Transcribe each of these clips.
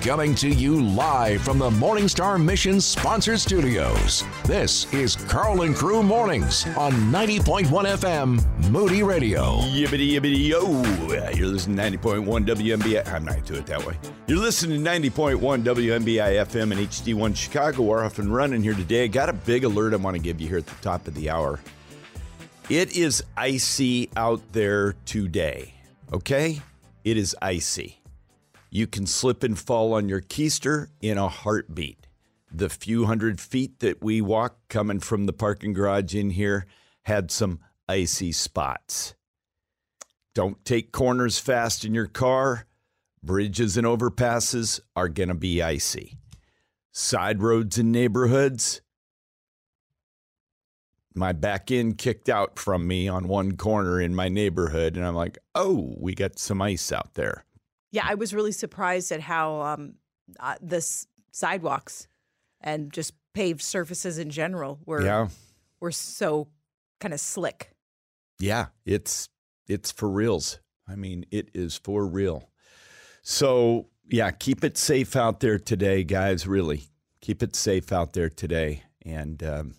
Coming to you live from the Morningstar Mission sponsored studios. This is Karl and Crew Mornings on 90.1 FM Moody Radio. Yibbity yibbity yo. You're listening to 90.1 WMBI. I'm not do it that way. You're listening to 90.1 WMBI FM and HD1 Chicago. We're off and running here today. I got a big alert I want to give you here at the top of the hour. It is icy out there today. Okay? It is icy. You can slip and fall on your keister in a heartbeat. The few hundred feet that we walked coming from the parking garage in here had some icy spots. Don't take corners fast in your car. Bridges and overpasses are going to be icy. Side roads and neighborhoods. My back end kicked out from me on one corner in my neighborhood, and I'm like, oh, we got some ice out there. Yeah, I was really surprised at how um, uh, this sidewalks and just paved surfaces in general were Yeah. were so kind of slick. Yeah, it's it's for reals. I mean, it is for real. So yeah, keep it safe out there today, guys. Really, keep it safe out there today, and um,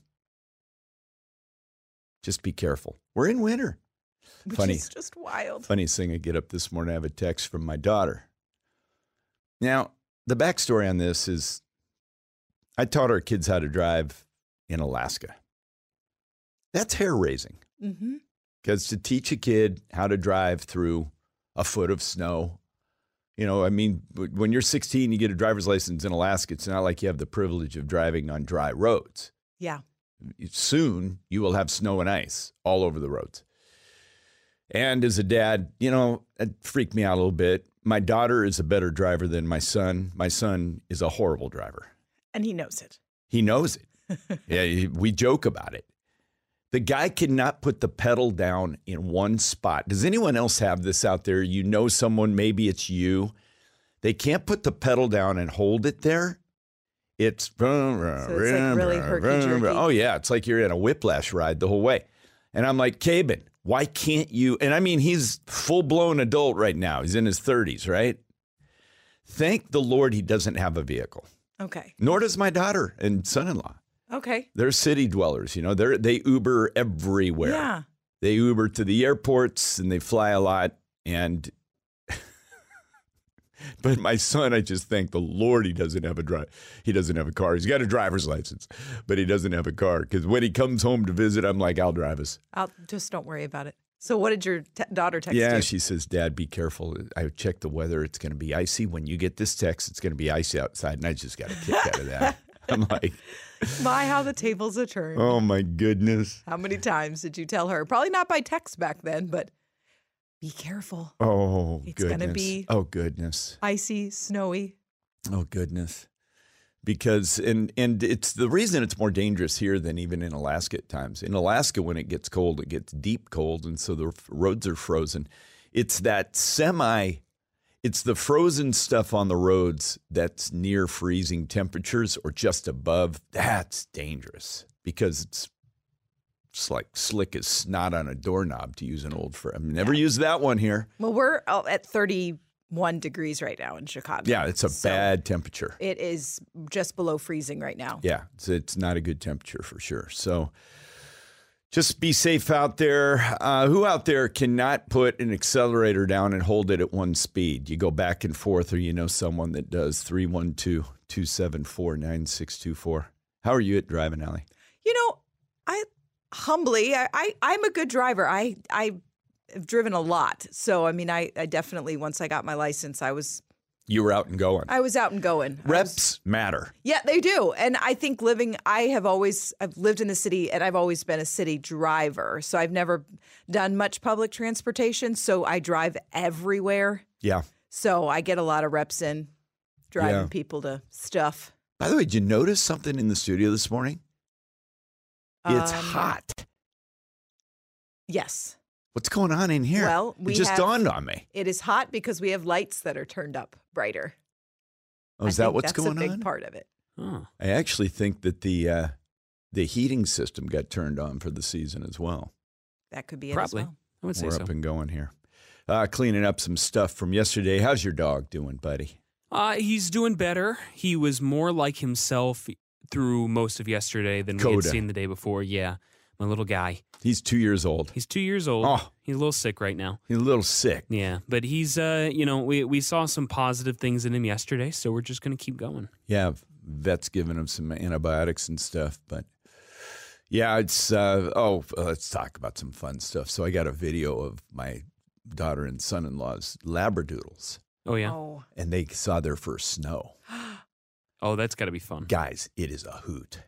just be careful. We're in winter. Which Funny. is just wild. Funniest thing, I get up this morning, I have a text from my daughter. Now, the backstory on this is I taught our kids how to drive in Alaska. That's hair raising. hmm Because to teach a kid how to drive through a foot of snow, you know, I mean, when you're 16, you get a driver's license in Alaska. It's not like you have the privilege of driving on dry roads. Yeah. Soon you will have snow and ice all over the roads. And as a dad, you know, it freaked me out a little bit. My daughter is a better driver than my son. My son is a horrible driver. And he knows it. He knows it. yeah, we joke about it. The guy cannot put the pedal down in one spot. Does anyone else have this out there? You know someone, maybe it's you. They can't put the pedal down and hold it there. It's, it's like really. Oh yeah, it's like you're in a whiplash ride the whole way. And I'm like, Cabin, why can't you? And I mean, he's full blown adult right now. He's in his 30s, right? Thank the Lord he doesn't have a vehicle. Okay. Nor does my daughter and son-in-law. Okay. They're city dwellers, you know. They're they Uber everywhere. Yeah. They Uber to the airports and they fly a lot. And but my son, I just thank the Lord he doesn't have a drive. He doesn't have a car. He's got a driver's license, but he doesn't have a car. Because when he comes home to visit, I'm like, I'll drive us. I'll just don't worry about it. So what did your te- daughter text yeah, you? she says, Dad, be careful. I checked the weather. It's going to be icy. When you get this text, it's going to be icy outside. And I just got a kick out of that. I'm like, My, how the tables are turned. oh my goodness. How many times did you tell her? Probably not by text back then, but be careful. Oh, It's gonna goodness. be- Oh, goodness. Icy, snowy. Oh goodness. Because and and it's the reason it's more dangerous here than even in Alaska at times. In Alaska when it gets cold, it gets deep cold and so the roads are frozen. It's that semi it's the frozen stuff on the roads that's near freezing temperatures or just above. That's dangerous because it's it's like slick as snot on a doorknob to use an old phrase. I've never used that one here. Well, we're at 31 degrees right now in Chicago. Yeah, it's a So bad temperature. It is just below freezing right now. Yeah, it's, it's not a good temperature for sure. So just be safe out there. Uh, who out there cannot put an accelerator down and hold it at one speed? You go back and forth, or you know someone that does 312 274 9624. How are you at driving, Allie? You know, I humbly, I, I I'm a good driver. I I have driven a lot, so I mean, I, I definitely once I got my license, I was You were out and going. I was out and going. I was- Reps matter. yeah, they do, and I think living. I have always I've lived in the city, and I've always been a city driver. So I've never done much public transportation. So I drive everywhere. Yeah. So I get a lot of reps in driving Yeah. people to stuff. By the way, did you notice something in the studio this morning? It's Um, hot. Yes. What's going on in here? Well, we it just have- dawned on me. It is hot because we have lights that are turned up brighter. Oh, I is that think what's that's going a big on? part of it. Oh. I actually think that the uh, the heating system got turned on for the season as well. That could be it Probably. as well. I would say We're so. up and going here. Uh, cleaning up some stuff from yesterday. How's your dog doing, buddy? Uh, he's doing better. He was more like himself through most of yesterday than we had seen the day before. Yeah, my little guy. He's two years old. He's two years old. Oh. He's a little sick right now. He's a little sick. Yeah, but he's uh, you know, we we saw some positive things in him yesterday, so we're just gonna keep going. Yeah, vet's giving him some antibiotics and stuff, but yeah, it's uh, oh, uh, let's talk about some fun stuff. So I got a video of my daughter and son-in-law's labradoodles, Oh yeah. Oh, and they saw their first snow. Oh, that's got to be fun. Guys, it is a hoot.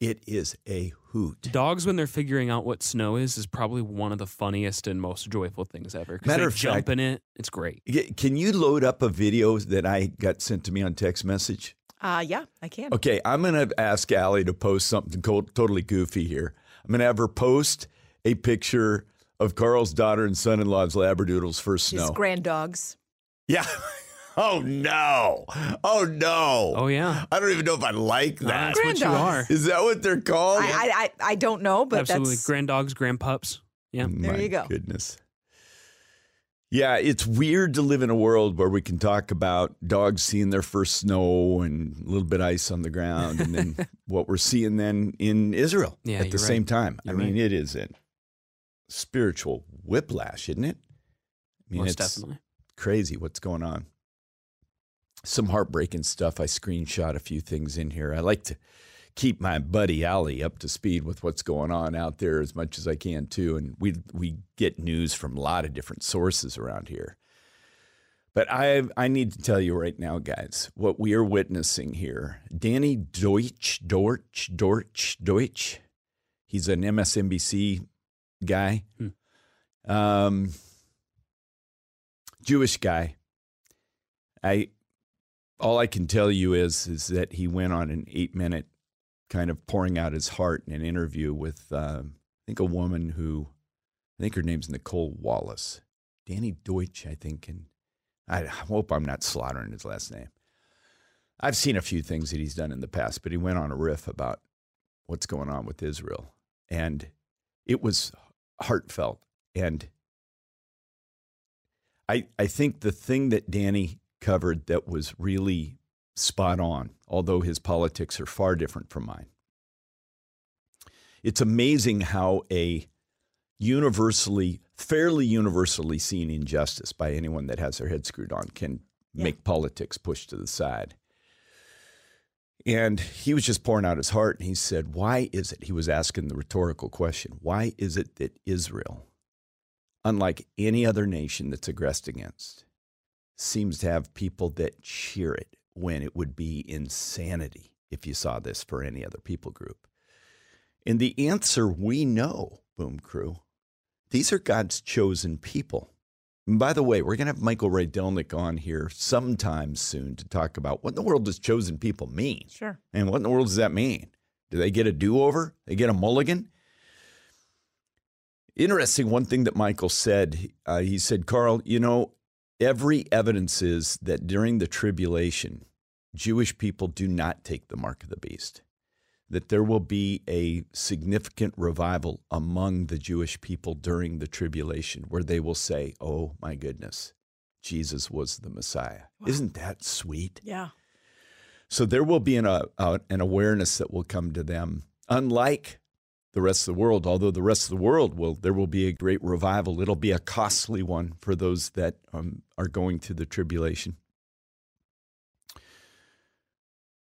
It is a hoot. Dogs, when they're figuring out what snow is, is probably one of the funniest and most joyful things ever. Matter they of jump fact- in it. It's great. Can you load up a video that I got sent to me on text message? uh, yeah, I can. Okay, I'm going to ask Allie to post something co- totally goofy here. I'm going to have her post a picture of Karl's daughter and son-in-law's labradoodles first His snow. grand dogs. yeah. Oh no. Oh no. Oh yeah, I don't even know if I like that. that's what you Grand are. dogs. Is that what they're called? I, I, I, I don't know, but Absolutely, that's grand dogs, grand pups. Yeah. There My you go. Goodness. Yeah, it's weird to live in a world where we can talk about dogs seeing their first snow and a little bit of ice on the ground, and then what we're seeing then in Israel Yeah, at the you're same time. I You're mean, right. it is a spiritual whiplash, isn't it? I mean, Most it's definitely. crazy what's going on. Some heartbreaking stuff. I screenshot a few things in here. I like to keep my buddy Ali up to speed with what's going on out there as much as I can too. And we we get news from a lot of different sources around here. But I I need to tell you right now, guys, what we are witnessing here. Danny Deutsch, Deutsch, Deutsch, Deutsch. He's an MSNBC guy. Um, Jewish guy. I all I can tell you is is that he went on an eight minute kind of pouring out his heart in an interview with um, I think a woman who I think her name's Nicolle Wallace, Danny Deutsch, I think, and I hope I'm not slaughtering his last name. I've seen a few things that he's done in the past, but he went on a riff about what's going on with Israel, and it was heartfelt. And I I think the thing that Danny covered that was really spot on, although his politics are far different from mine. It's amazing how a universally, fairly universally seen injustice by anyone that has their head screwed on can Yeah. make politics push to the side. And he was just pouring out his heart and he said, Why is it? He was asking the rhetorical question Why is it that Israel, unlike any other nation that's aggressed against, seems to have people that cheer it when it would be insanity if you saw this for any other people group? And the answer we know, Boom Crew, these are God's chosen people. And by the way, we're going to have Michael Rydelnik on here sometime soon to talk about what in the world does chosen people mean? Sure. And what in the world does that mean? Do they get a do over? They get a mulligan? Interesting. One thing that Michael said, uh, he said, Karl, you know, every evidence is that during the tribulation, Jewish people do not take the mark of the beast. That there will be a significant revival among the Jewish people during the tribulation where they will say, Oh my goodness, Jesus was the Messiah. Isn't that sweet? Yeah. So there will be an, uh, uh, an awareness that will come to them, unlike the rest of the world. Although the rest of the world will, there will be a great revival. It'll be a costly one for those that um, are going through the tribulation.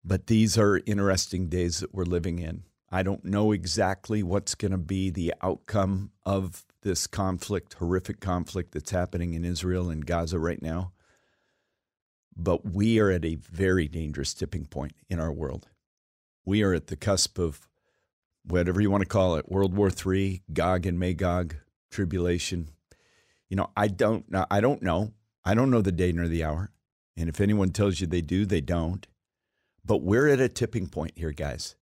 But these are interesting days that we're living in. I don't know exactly what's going to be the outcome of this conflict, horrific conflict that's happening in Israel and Gaza right now but we are at a very dangerous tipping point in our world. We are at the cusp of whatever you want to call it World War III, Gog and Magog, tribulation. You know, I don't know. I don't know. I don't know the day nor the hour. And if anyone tells you they do, they don't. But we're at a tipping point here, guys,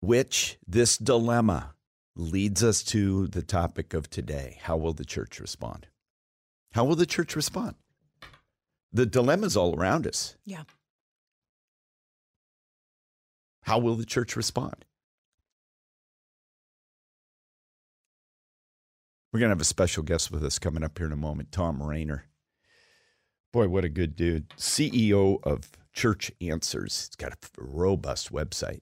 which this dilemma leads us to the topic of today. How will the church respond? How will the church respond? The dilemma's all around us. Yeah. How will the church respond? We're going to have a special guest with us coming up here in a moment, Thom Rainer. Boy, what a good dude. CEO of Church Answers. He's got a robust website.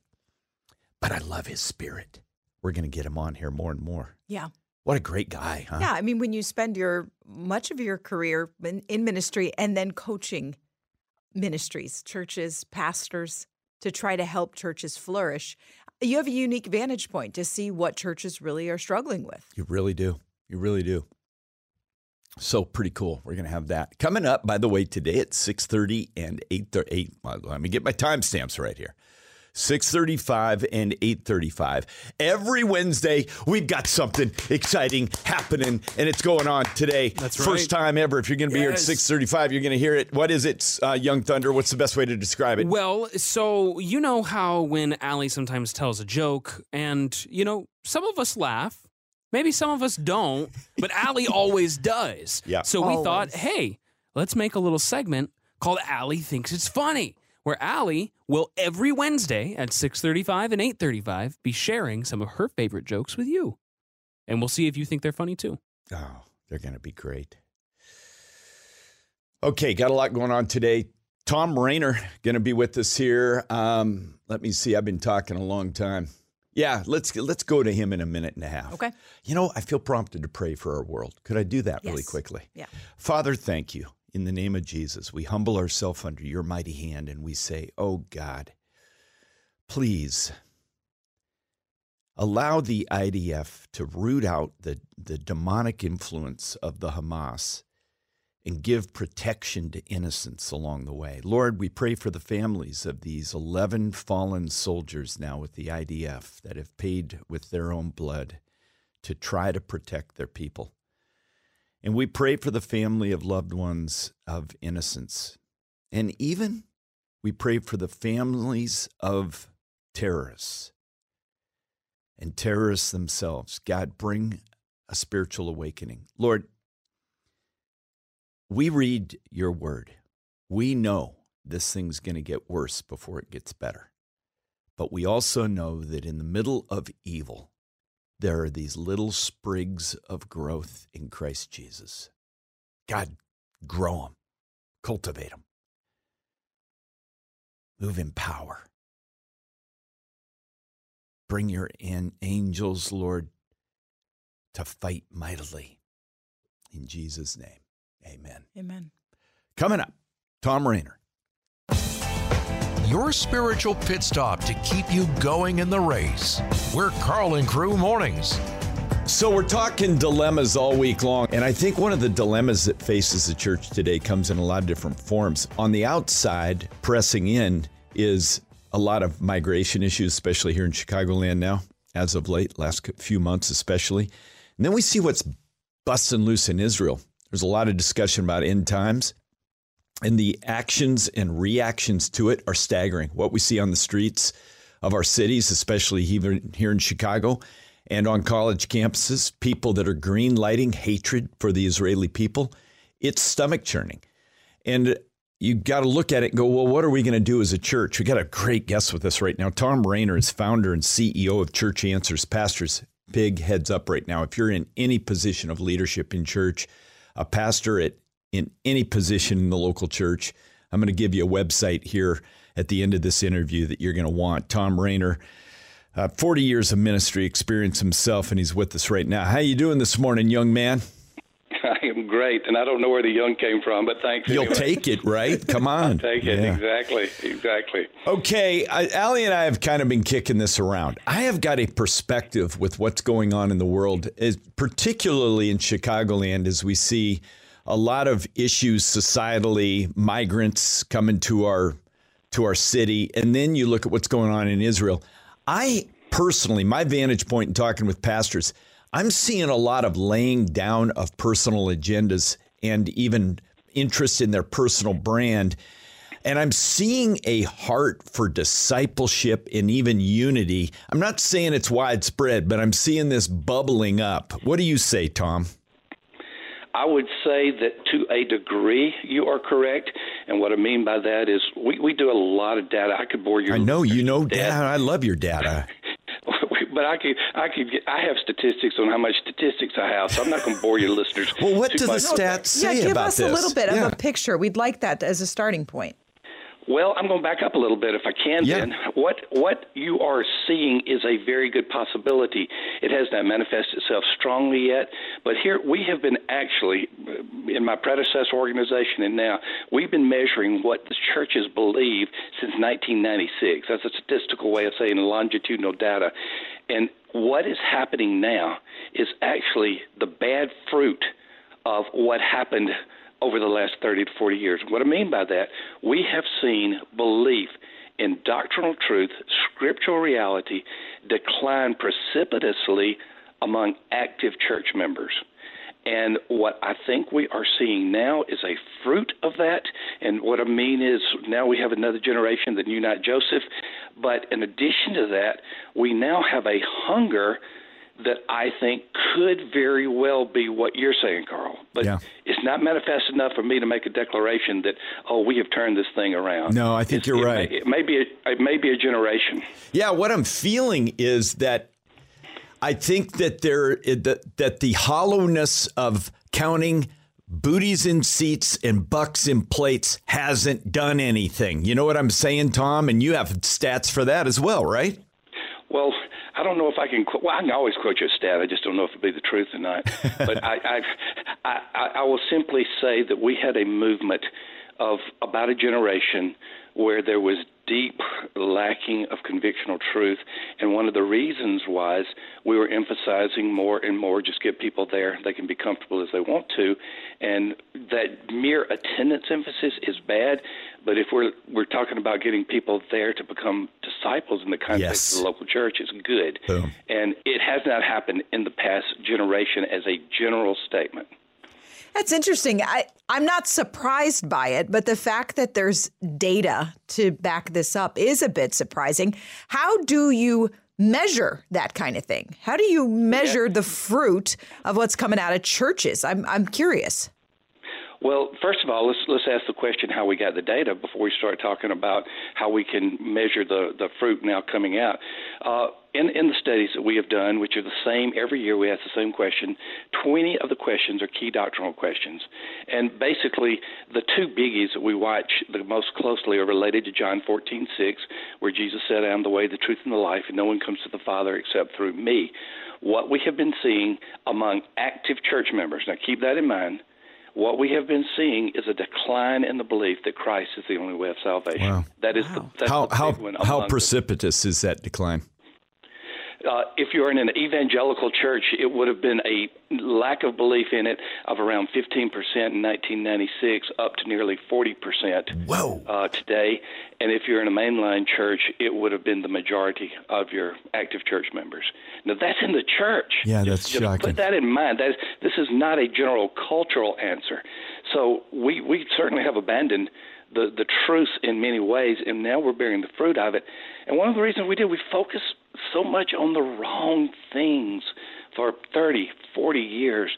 But I love his spirit. We're going to get him on here more and more. Yeah. What a great guy, huh? Yeah. I mean, when you spend your much of your career in, in ministry and then coaching ministries, churches, pastors to try to help churches flourish, you have a unique vantage point to see what churches really are struggling with. You really do. You really do. So pretty cool. We're gonna have that coming up. By the way, today at six thirty and eight thirty. Let me get my timestamps right here. 635 and 835. Every Wednesday, we've got something exciting happening, and it's going on today. That's right. First time ever. If you're going to be here at Yes. 635, you're going to hear it. What is it, uh, Young Thunder? What's the best way to describe it? Well, so you know how when Allie sometimes tells a joke, and you know, some of us laugh, maybe some of us don't, but Allie always does. Yeah. So we thought, hey, let's make a little segment called Allie Thinks It's Funny, where Allie will every Wednesday at 635 and 835 be sharing some of her favorite jokes with you. And we'll see if you think they're funny too. Oh, they're going to be great. Okay, got a lot going on today. Thom Rainer going to be with us here. Um, let me see. I've been talking a long time. Yeah, let's let's go to him in a minute and a half. Okay. You know, I feel prompted to pray for our world. Could I do that really Yes. quickly? Yeah. Father, thank you. In the name of Jesus, we humble ourselves under your mighty hand and we say, Oh God, please allow the IDF to root out the, the demonic influence of the Hamas and give protection to innocents along the way. Lord, we pray for the families of these 11 fallen soldiers now with the IDF that have paid with their own blood to try to protect their people. And we pray for the family of loved ones of innocents. And even we pray for the families of terrorists and terrorists themselves. God, bring a spiritual awakening. Lord, we read your word. We know this thing's going to get worse before it gets better. But we also know that in the middle of evil, there are these little sprigs of growth in Christ Jesus. God, grow them, cultivate them, move in power. Bring your an- angels, Lord, to fight mightily. In Jesus' name, amen. Amen. Coming up, Thom Rainer. Your spiritual pit stop to keep you going in the race. We're Karl and Crew Mornings. So we're talking dilemmas all week long, and I think one of the dilemmas that faces the church today comes in a lot of different forms. On the outside, pressing in is a lot of migration issues, especially here in Chicagoland now, as of late, last few months especially. And then we see what's busting loose in Israel. There's a lot of discussion about end times, and the actions and reactions to it are staggering. What we see on the streets of our cities, especially here in Chicago and on college campuses, people that are green lighting hatred for the Israeli people, it's stomach churning. And you got to look at it and go, well, what are we going to do as a church? We got a great guest with us right now. Thom Rainer is founder and CEO of Church Answers Pastors. Big heads up right now. If you're in any position of leadership in church, a pastor at in any position in the local church, I'm going to give you a website here at the end of this interview that you're going to want. Thom Rainer, uh, 40 years of ministry experience himself, and he's with us right now. How you doing this morning, young man? I am great, and I don't know where the young came from, but thanks. You'll anyway. take it, right? Come on. Take it Yeah. exactly, exactly. Okay, I, Allie and I have kind of been kicking this around. I have got a perspective with what's going on in the world, is particularly in Chicagoland, as we see a lot of issues societally, migrants coming to our to our city, and then you look at what's going on in Israel. I personally, my vantage point in talking with pastors, I'm seeing a lot of laying down of personal agendas and even interest in their personal brand. And I'm seeing a heart for discipleship and even unity. I'm not saying it's widespread, but I'm seeing this bubbling up. What do you say, Thom? I would say that to a degree you are correct, and what I mean by that is we, we do a lot of data. I could bore you. I know you know data. I love your data. but I could, I could, get, I have statistics on how much statistics I have, so I'm not going to bore your listeners. Well, what too do the stats say yeah, give us this? a little bit Yeah. of a picture. We'd like that as a starting point. Well, I'm going to back up a little bit if I can. Yeah. Then what what you are seeing is a very good possibility. It has not manifested itself strongly yet, but here we have been actually in my predecessor organization and now we've been measuring what the churches believe since 1996. That's a statistical way of saying longitudinal data, and what is happening now is actually the bad fruit of what happened over the last 30 to 40 years. What I mean by that, we have seen belief in doctrinal truth, scriptural reality, decline precipitously among active church members. And what I think we are seeing now is a fruit of that. And what I mean is now we have another generation that knew not Joseph. But in addition to that, we now have a hunger that I think could very well be what you're saying, Karl. But Yeah. it's not manifest enough for me to make a declaration that, oh, we have turned this thing around. No, I think It's- you're it right. May, it may be a, it may be a generation. Yeah, what I'm feeling is that I think that there that that the hollowness of counting booties in seats and bucks in plates hasn't done anything. You know what I'm saying, Thom? And you have stats for that as well, right? Well, I don't know if I can. Qu- well, I can always quote you a stat. I just don't know if it'll be the truth or not. but I, I, I, I will simply say that we had a movement of about a generation where there was deep lacking of convictional truth, and one of the reasons was we were emphasizing more and more just get people there; they can be comfortable as they want to, and that mere attendance emphasis is bad. But if we're we're talking about getting people there to become disciples in the context Yes. of the local church, it's good. Boom. And it has not happened in the past generation as a general statement. That's interesting. I, I'm not surprised by it, but the fact that there's data to back this up is a bit surprising. How do you measure that kind of thing? How do you measure the fruit of what's coming out of churches? I'm, I'm curious. Well, first of all, let's let's ask the question how we got the data before we start talking about how we can measure the the fruit now coming out. Uh, in in the studies that we have done, which are the same every year, we ask the same question. Twenty of the questions are key doctrinal questions, and basically the two biggies that we watch the most closely are related to John fourteen six, where Jesus said, "I am the way, the truth, and the life, and no one comes to the Father except through me." What we have been seeing among active church members, now keep that in mind what we have been seeing is a decline in the belief that Christ is the only way of salvation. Wow. That is the that's How the how one how among precipitous is that decline? Uh, if you're in an evangelical church, it would have been a lack of belief in it of around 15% in 1996, up to nearly 40% Whoa. uh, today. And if you're in a mainline church, it would have been the majority of your active church members. Now, that's in the church. Yeah, that's just shocking. Put that in mind. That is, this is not a general cultural answer. So we, we certainly have abandoned the, the truth in many ways, and now we're bearing the fruit of it. And one of the reasons we did, we focus so much on the wrong things for 30, 40 years.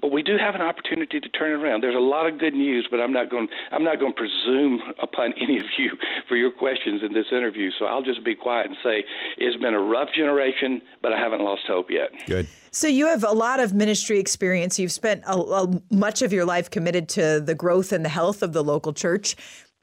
But we do have an opportunity to turn it around. There's a lot of good news, but I'm not going. I'm not going to presume upon any of you for your questions in this interview. So I'll just be quiet and say it's been a rough generation, but I haven't lost hope yet. Good. So you have a lot of ministry experience. You've spent a, a- much of your life committed to the growth and the health of the local church.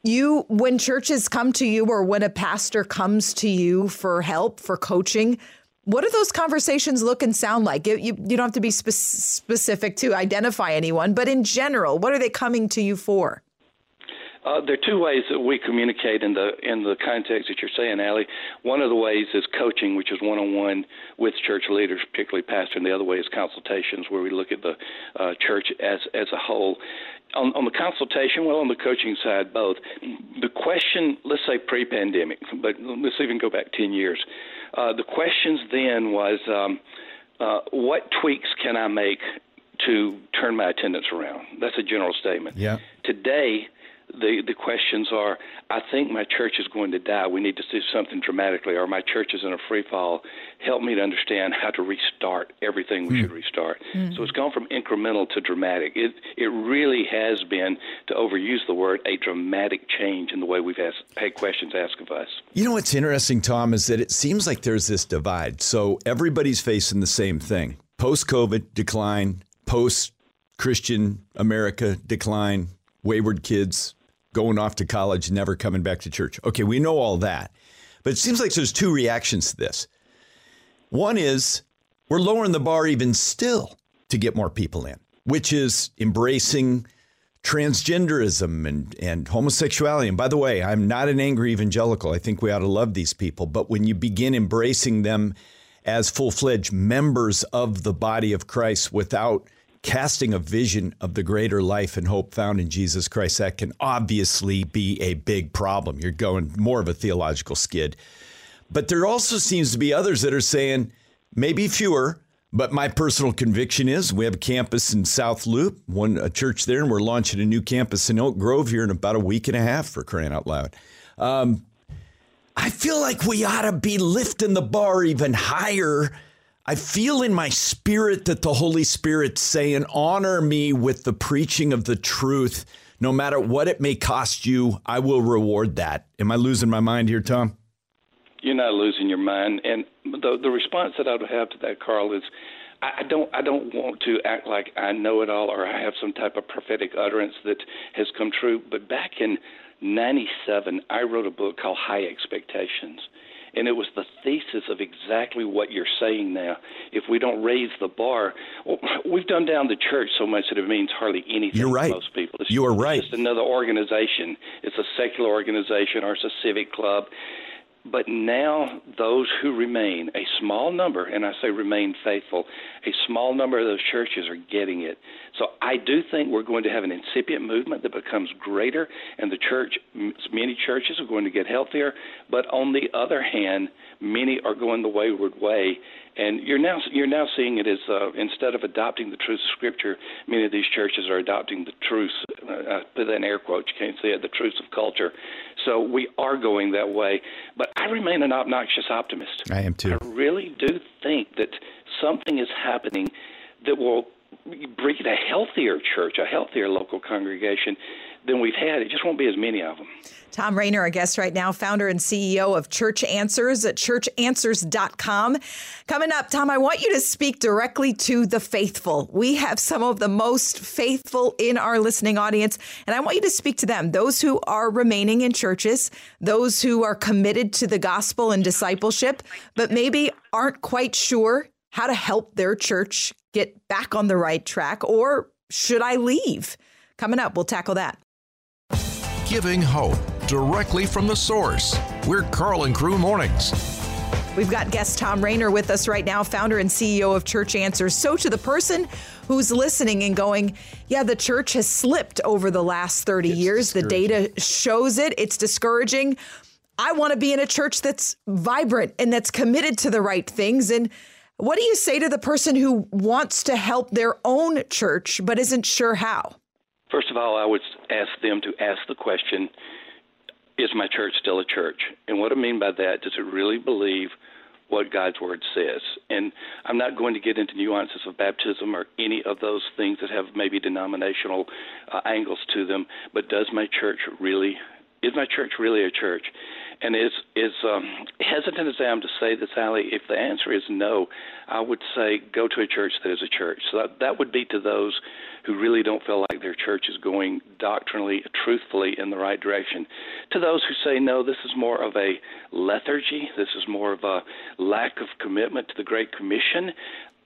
You, when churches come to you, or when a pastor comes to you for help, for coaching, what do those conversations look and sound like? You, you, you don't have to be spe- specific to identify anyone, but in general, what are they coming to you for? Uh, there are two ways that we communicate in the in the context that you're saying, Allie. One of the ways is coaching, which is one on one with church leaders, particularly pastor, and the other way is consultations, where we look at the uh, church as as a whole. On, on the consultation, well, on the coaching side, both. The question, let's say pre-pandemic, but let's even go back ten years. Uh, the questions then was, um, uh, what tweaks can I make to turn my attendance around? That's a general statement. Yeah. Today, the the questions are I think my church is going to die. We need to do something dramatically, or my church is in a free fall. Help me to understand how to restart everything we mm. should restart. Mm. So it's gone from incremental to dramatic. It it really has been to overuse the word a dramatic change in the way we've asked, had questions asked of us. You know what's interesting, Thom, is that it seems like there's this divide. So everybody's facing the same thing: post COVID decline, post Christian America decline, wayward kids going off to college, never coming back to church. Okay, we know all that. But it seems like there's two reactions to this. One is we're lowering the bar even still to get more people in, which is embracing transgenderism and, and homosexuality. And by the way, I'm not an angry evangelical. I think we ought to love these people. But when you begin embracing them as full fledged members of the body of Christ without casting a vision of the greater life and hope found in Jesus Christ, that can obviously be a big problem. You're going more of a theological skid. But there also seems to be others that are saying, maybe fewer, but my personal conviction is we have a campus in South Loop, one a church there, and we're launching a new campus in Oak Grove here in about a week and a half for crying out loud. Um, I feel like we ought to be lifting the bar even higher I feel in my spirit that the Holy Spirit's saying, honor me with the preaching of the truth. No matter what it may cost you, I will reward that. Am I losing my mind here, Thom? You're not losing your mind. And the, the response that I would have to that, Karl, is I don't I don't want to act like I know it all or I have some type of prophetic utterance that has come true. But back in '97, I wrote a book called High Expectations and it was the thesis of exactly what you're saying now. If we don't raise the bar, well, we've done down the church so much that it means hardly anything you're right. to most people. It's you are right. It's another organization. It's a secular organization or it's a civic club. But now, those who remain, a small number, and I say remain faithful, a small number of those churches are getting it. So I do think we're going to have an incipient movement that becomes greater, and the church, many churches are going to get healthier. But on the other hand, many are going the wayward way, and you're now you're now seeing it as uh, instead of adopting the truth of Scripture, many of these churches are adopting the truths. Uh, put that in air quotes. You can't see it. The truths of culture. So we are going that way. But I remain an obnoxious optimist. I am too. I really do think that something is happening that will breed a healthier church, a healthier local congregation than we've had. It just won't be as many of them. Thom Rainer, our guest right now, founder and CEO of Church Answers at churchanswers.com. Coming up, Thom, I want you to speak directly to the faithful. We have some of the most faithful in our listening audience, and I want you to speak to them those who are remaining in churches, those who are committed to the gospel and discipleship, but maybe aren't quite sure how to help their church get back on the right track, or should I leave? Coming up, we'll tackle that. Giving hope directly from the source. We're Karl and Crew Mornings. We've got guest Thom Rainer with us right now, founder and CEO of Church Answers. So, to the person who's listening and going, yeah, the church has slipped over the last 30 it's years. The data shows it. It's discouraging. I want to be in a church that's vibrant and that's committed to the right things. And what do you say to the person who wants to help their own church but isn't sure how? First of all, I would ask them to ask the question Is my church still a church? And what I mean by that, does it really believe what God's Word says? And I'm not going to get into nuances of baptism or any of those things that have maybe denominational uh, angles to them, but does my church really is my church really a church? And is is um, hesitant as I am to say this, Allie, if the answer is no, I would say go to a church that is a church. So that, that would be to those who really don't feel like their church is going doctrinally, truthfully in the right direction. To those who say no, this is more of a lethargy. This is more of a lack of commitment to the Great Commission.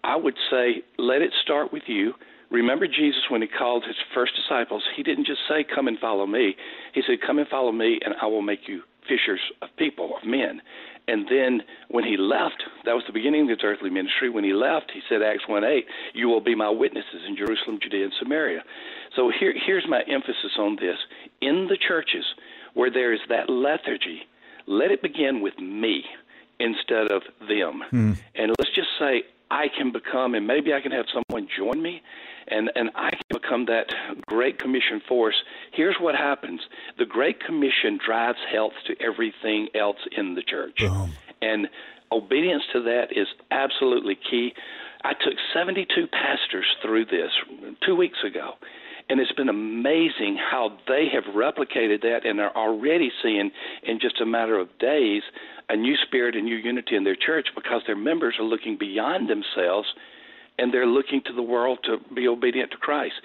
I would say let it start with you Remember Jesus when he called his first disciples, he didn't just say, Come and follow me. He said, Come and follow me, and I will make you fishers of people, of men. And then when he left, that was the beginning of his earthly ministry. When he left, he said, Acts 1 8, you will be my witnesses in Jerusalem, Judea, and Samaria. So here, here's my emphasis on this. In the churches where there is that lethargy, let it begin with me instead of them. Hmm. And let's just say, I can become, and maybe I can have someone join me and and I can become that great commission force. Here's what happens: the Great Commission drives health to everything else in the church. And obedience to that is absolutely key. I took 72 pastors through this two weeks ago, and it's been amazing how they have replicated that and are already seeing in just a matter of days a new spirit and new unity in their church because their members are looking beyond themselves and they're looking to the world to be obedient to Christ.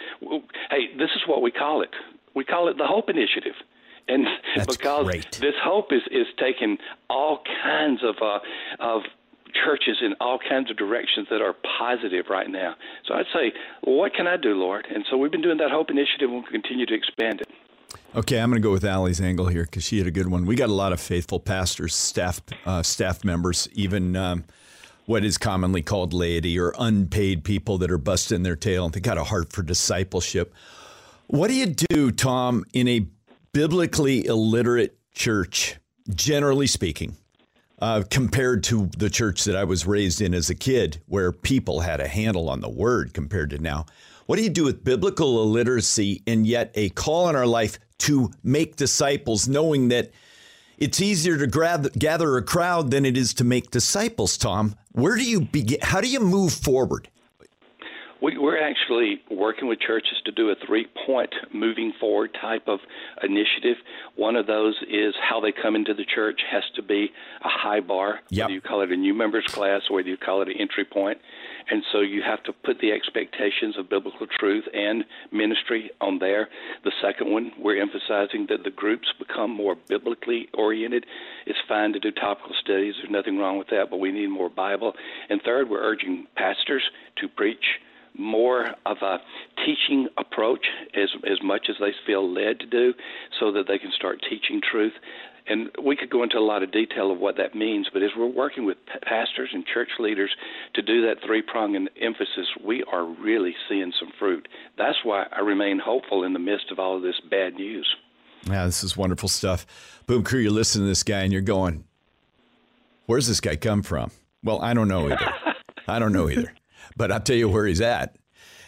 Hey, this is what we call it. We call it the Hope Initiative. And That's because great. this hope is, is taking all kinds of uh, of churches in all kinds of directions that are positive right now. So I'd say, well, what can I do, Lord? And so we've been doing that Hope Initiative and we'll continue to expand it. Okay, I'm going to go with Allie's angle here because she had a good one. We got a lot of faithful pastors, staff, uh, staff members, even um, what is commonly called laity or unpaid people that are busting their tail and they got a heart for discipleship. What do you do, Thom, in a biblically illiterate church, generally speaking, uh, compared to the church that I was raised in as a kid, where people had a handle on the word compared to now? What do you do with biblical illiteracy and yet a call in our life to make disciples, knowing that it's easier to grab, gather a crowd than it is to make disciples, Thom? Where do you begin? How do you move forward? We, we're actually working with churches to do a three point moving forward type of initiative. One of those is how they come into the church has to be a high bar, Yep. whether you call it a new members class or whether you call it an entry point. And so you have to put the expectations of biblical truth and ministry on there. The second one, we're emphasizing that the groups become more biblically oriented. It's fine to do topical studies, there's nothing wrong with that, but we need more Bible. And third, we're urging pastors to preach more of a teaching approach as as much as they feel led to do so that they can start teaching truth and we could go into a lot of detail of what that means but as we're working with pastors and church leaders to do that three prong emphasis we are really seeing some fruit that's why I remain hopeful in the midst of all of this bad news Yeah, this is wonderful stuff. Boom Crew, you're listening to this guy and you're going, where's this guy come from? Well, I don't know either. I don't know either. But I'll tell you where he's at.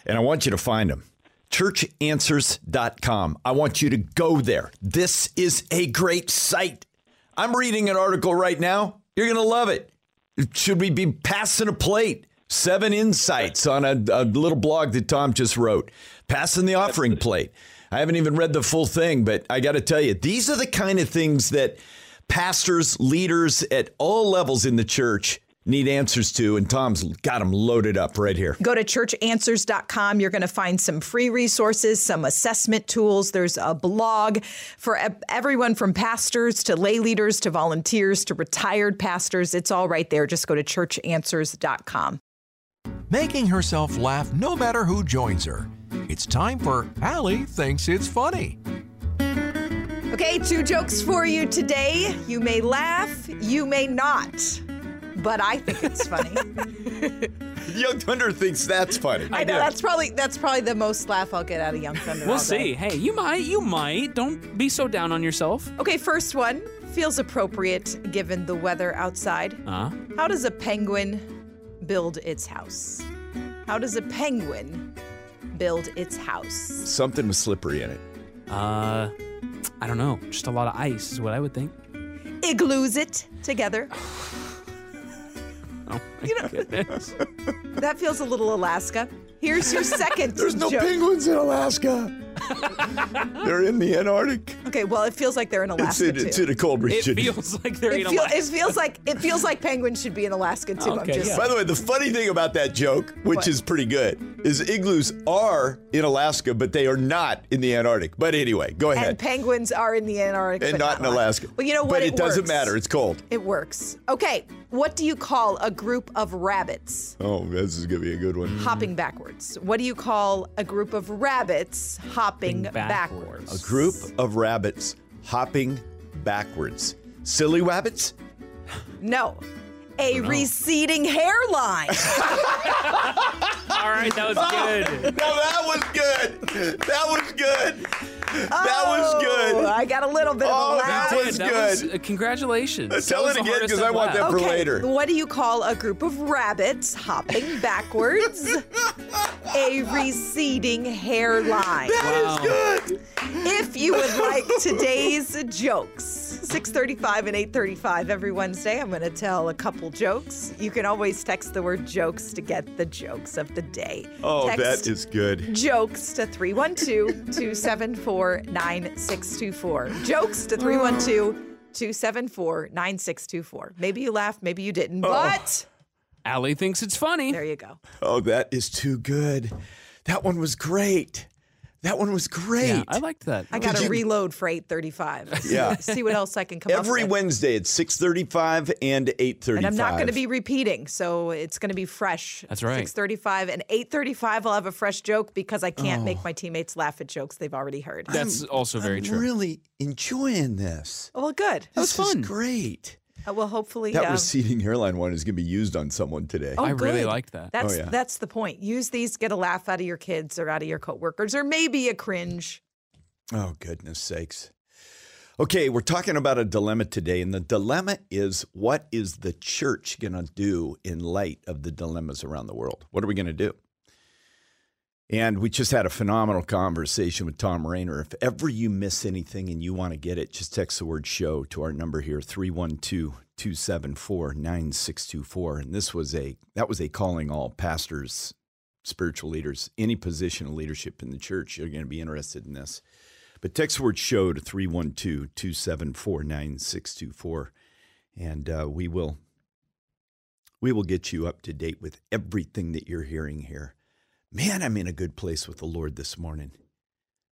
And I want you to find him. Churchanswers.com. I want you to go there. This is a great site. I'm reading an article right now. You're going to love it. Should we be passing a plate? Seven insights on a, a little blog that Thom just wrote. Passing the offering plate. I haven't even read the full thing, but I got to tell you, these are the kind of things that pastors, leaders at all levels in the church need answers to, and Thom's got them loaded up right here. Go to churchanswers.com. You're going to find some free resources, some assessment tools. There's a blog for everyone from pastors to lay leaders to volunteers to retired pastors. It's all right there. Just go to churchanswers.com. making herself laugh no matter who joins her. It's time for Allie Thinks It's Funny. Okay, two jokes for you today. You may laugh, you may not, but I think it's funny. Young Thunder thinks that's funny. I know that's probably that's probably the most laugh I'll get out of Young Thunder. We'll all day. see. Hey, you might, you might. Don't be so down on yourself. Okay, first one feels appropriate given the weather outside. Uh, How does a penguin build its house? How does a penguin build its house? Something was slippery in it. uh, I don't know. Just a lot of ice is what I would think. Igloos it together. Oh my goodness. That feels a little Alaska. Here's your second There's no joke. penguins in Alaska. They're in the Antarctic. Okay, well, it feels like they're in It's Alaska in, too. it's in a cold region. It feels like they're it, in feel, Alaska. it feels like it feels like penguins should be in Alaska too. I'm Okay, just yeah. By the way, the funny thing about that joke, which What? is pretty good, is igloos are in Alaska, but they are not in the Antarctic. But anyway, go ahead. and penguins are in the Antarctic, And but not in Alaska. Well, you know what? But it, doesn't matter. It's cold. It works. Okay, what do you call a group of rabbits Oh, this is gonna be a good one. hopping backwards? What do you call a group of rabbits hopping Hopping backwards? backwards. A group of rabbits hopping backwards. Silly rabbits? No, a receding hairline. All right, that was good. Now that was good. That was good. That was Oh, good. I got a little bit Oh, of a laugh. that was was good. Was, uh, congratulations. Tell That was it the again, hardest 'cause I I've want that laughed. for Okay, later. what do you call a group of rabbits hopping backwards? a receding hairline. Wow. Good. If you would like today's jokes, 635 and 835 every Wednesday, I'm going to tell a couple jokes. You can always text the word jokes to get the jokes of the day. Oh, text that is good. jokes to 312-274-9624. Jokes to 312-274-9624. Maybe you laughed, maybe you didn't, oh. but Allie thinks it's funny. there you go. Oh, that is too good. That one was great. That one was great. Yeah, I liked that. I got to reload for 835. Yeah. See what else I can come Every up with. Every Wednesday at 6:35 and 8:35. And I'm not going to be repeating, so it's going to be fresh. That's right. 6:35 and 8:35 I'll have a fresh joke because I can't Oh. make my teammates laugh at jokes they've already heard. That's also very I'm true. really enjoying this. well, good. That was fun. is great. Uh, well, hopefully. That um, receding hairline one is going to be used on someone today. oh, I really good. liked that. That's yeah. that's the point. Use these, get a laugh out of your kids or out of your coworkers, or maybe a cringe. Oh, goodness sakes. Okay, we're talking about a dilemma today, and the dilemma is what is the church going to do in light of the dilemmas around the world? What are we going to do? And we just had a phenomenal conversation with Thom Rainer. If ever you miss anything and you want to get it, just text the word show to our number here, 312 274 9624. And this was a, that was a calling all pastors, spiritual leaders, any position of leadership in the church. You're going to be interested in this. But text the word show to 312 274 9624. And uh, we will we will get you up to date with everything that you're hearing here. Man, I'm in a good place with the Lord this morning.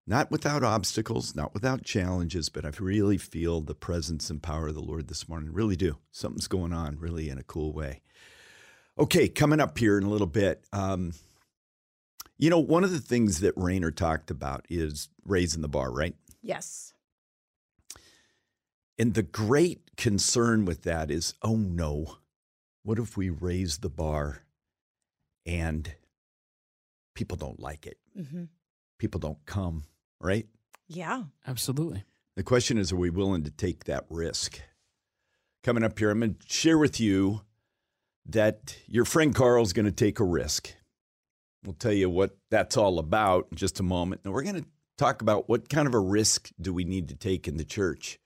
Not without obstacles, not without challenges, but I really feel the presence and power of the Lord this morning. Really do. Something's going on, really, in a cool way. Okay, coming up here in a little bit. Um, you know, one of the things that Rainer talked about is raising the bar, right? Yes. And the great concern with that is oh no, what if we raise the bar and people don't like it? hmm People don't come, right? Yeah. Absolutely. The question is, are we willing to take that risk? Coming up here, I'm going to share with you that your friend Karl's going to take a risk. We'll tell you what that's all about in just a moment. And we're going to talk about what kind of a risk do we need to take in the church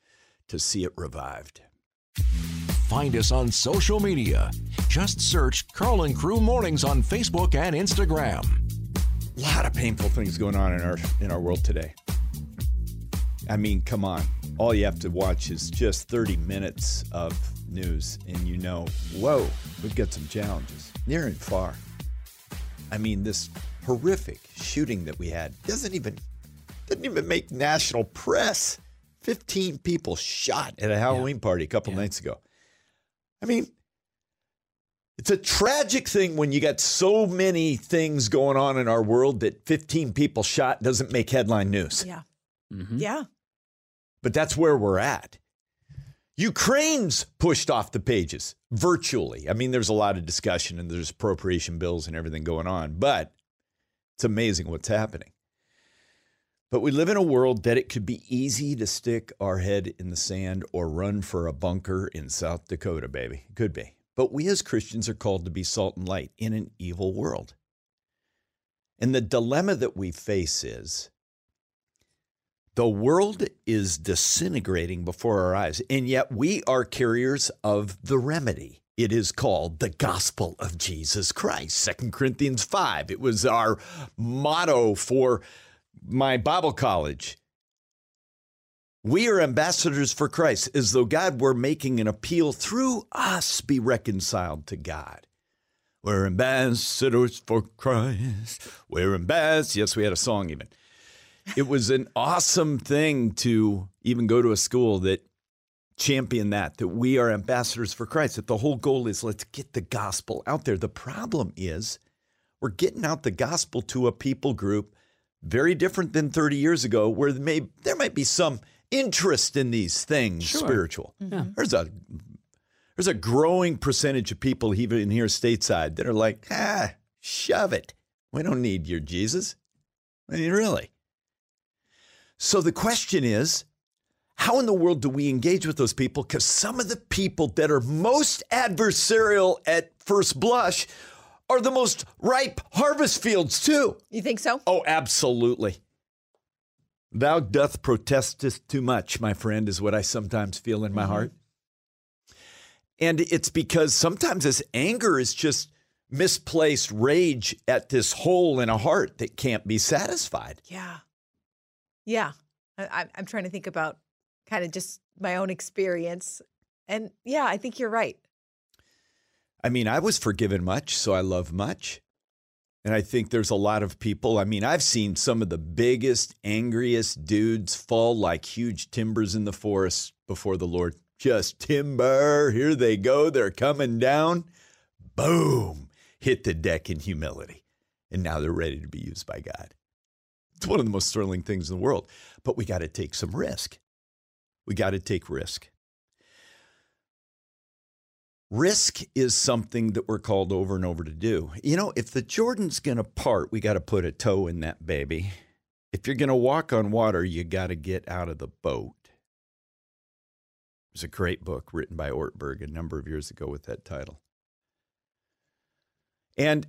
to see it revived. Find us on social media. Just search Karl and Crew Mornings on Facebook and Instagram. A lot of painful things going on in our in our world today. I mean, come on. All you have to watch is just 30 minutes of news and you know, whoa, we've got some challenges near and far. I mean, this horrific shooting that we had doesn't even didn't even make national press. 15 people shot at a Halloween party a couple Yeah. nights ago. I mean, it's a tragic thing when you got so many things going on in our world that 15 people shot doesn't make headline news. Yeah. Mhm. Yeah. But that's where we're at. Ukraine's pushed off the pages virtually. I mean, there's a lot of discussion and there's appropriation bills and everything going on, but it's amazing what's happening. But we live in a world that it could be easy to stick our head in the sand or run for a bunker in South Dakota, baby. It could be. But we as Christians are called to be salt and light in an evil world. And the dilemma that we face is the world is disintegrating before our eyes, and yet we are carriers of the remedy. It is called the gospel of Jesus Christ. 2 Corinthians 5. It was our motto for my Bible college. We are ambassadors for Christ, as though God were making an appeal through us be reconciled to God. We're ambassadors for Christ. We're ambassadors. Yes, we had a song even it was an awesome thing to even go to a school that championed that that we are ambassadors for Christ that the whole goal is let's get the gospel out there the problem is we're getting out the gospel to a people group very different than 30 years ago where may there might be some interest in these things Sure. spiritual Yeah. there's a there's a growing percentage of people even here stateside that are like ah shove it we don't need your jesus I mean, really so the question is, how in the world do we engage with those people? Because some of the people that are most adversarial at first blush are the most ripe harvest fields, too. You think so? Oh, absolutely. Thou doth protestest too much, my friend, is what I sometimes feel in my mm-hmm. heart. And it's because sometimes this anger is just misplaced rage at this hole in a heart that can't be satisfied. Yeah. Yeah. I, am trying to think about kind of just my own experience. And yeah, I think you're right. I mean, I was forgiven much, so I love much. And I think there's a lot of people. I mean, I've seen some of the biggest, angriest dudes fall like huge timbers in the forest before the Lord. Just timber, here they go, they're coming down. Boom, hit the deck in humility. And now they're ready to be used by God. It's one of the most thrilling things in the world. But we got to take some risk. We got to take risk. Risk is something that we're called over and over to do. You know, if the Jordan's going to part, we got to put a toe in that baby. If you're going to walk on water, you got to get out of the boat. There's a great book written by Ortberg a number of years ago with that title. And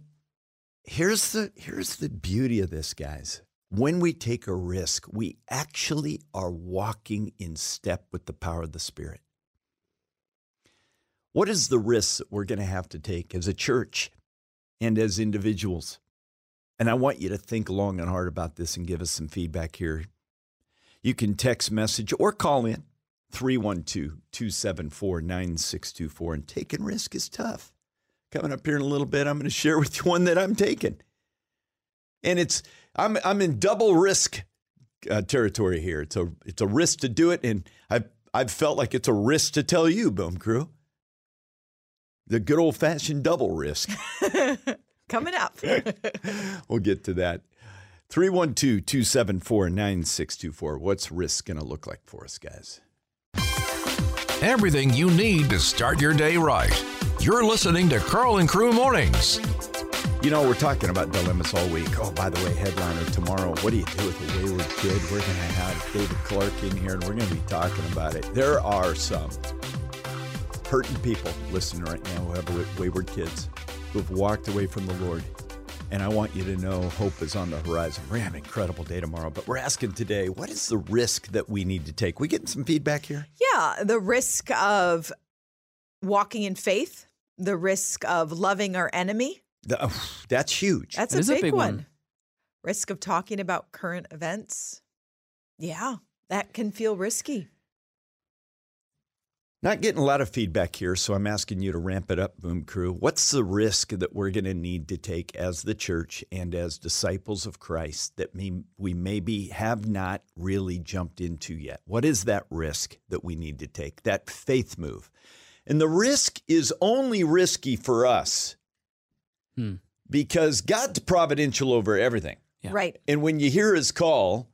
here's the here's the beauty of this, guys. When we take a risk, we actually are walking in step with the power of the Spirit. What is the risk that we're going to have to take as a church and as individuals? And I want you to think long and hard about this and give us some feedback here. You can text message or call in 312 274 9624. And taking risk is tough. Coming up here in a little bit, I'm going to share with you one that I'm taking. And it's I'm I'm in double risk uh, territory here. It's a it's a risk to do it, and I've I've felt like it's a risk to tell you, Boom Crew the good old fashioned double risk. Coming up. we'll get to that. 312 274 9624. What's risk going to look like for us, guys? Everything you need to start your day right. You're listening to Karl and Crew Mornings. You know, we're talking about dilemmas all week. Oh, by the way, headliner tomorrow. What do you do with a wayward kid? We're going to have David Clark in here and we're going to be talking about it. There are some hurting people listening right now who have wayward kids who have walked away from the Lord. And I want you to know hope is on the horizon. We're going to have an incredible day tomorrow, but we're asking today what is the risk that we need to take? We getting some feedback here? Yeah, the risk of walking in faith, the risk of loving our enemy. The, oh, that's huge. That's a big, a big, one. one. Risk of talking about current events. Yeah, that can feel risky. Not getting a lot of feedback here, so I'm asking you to ramp it up, Boom Crew. What's the risk that we're going to need to take as the church and as disciples of Christ that we maybe have not really jumped into yet? What is that risk that we need to take, that faith move? And the risk is only risky for us hmm. because God's providential over everything. Yeah. Right. And when you hear his call,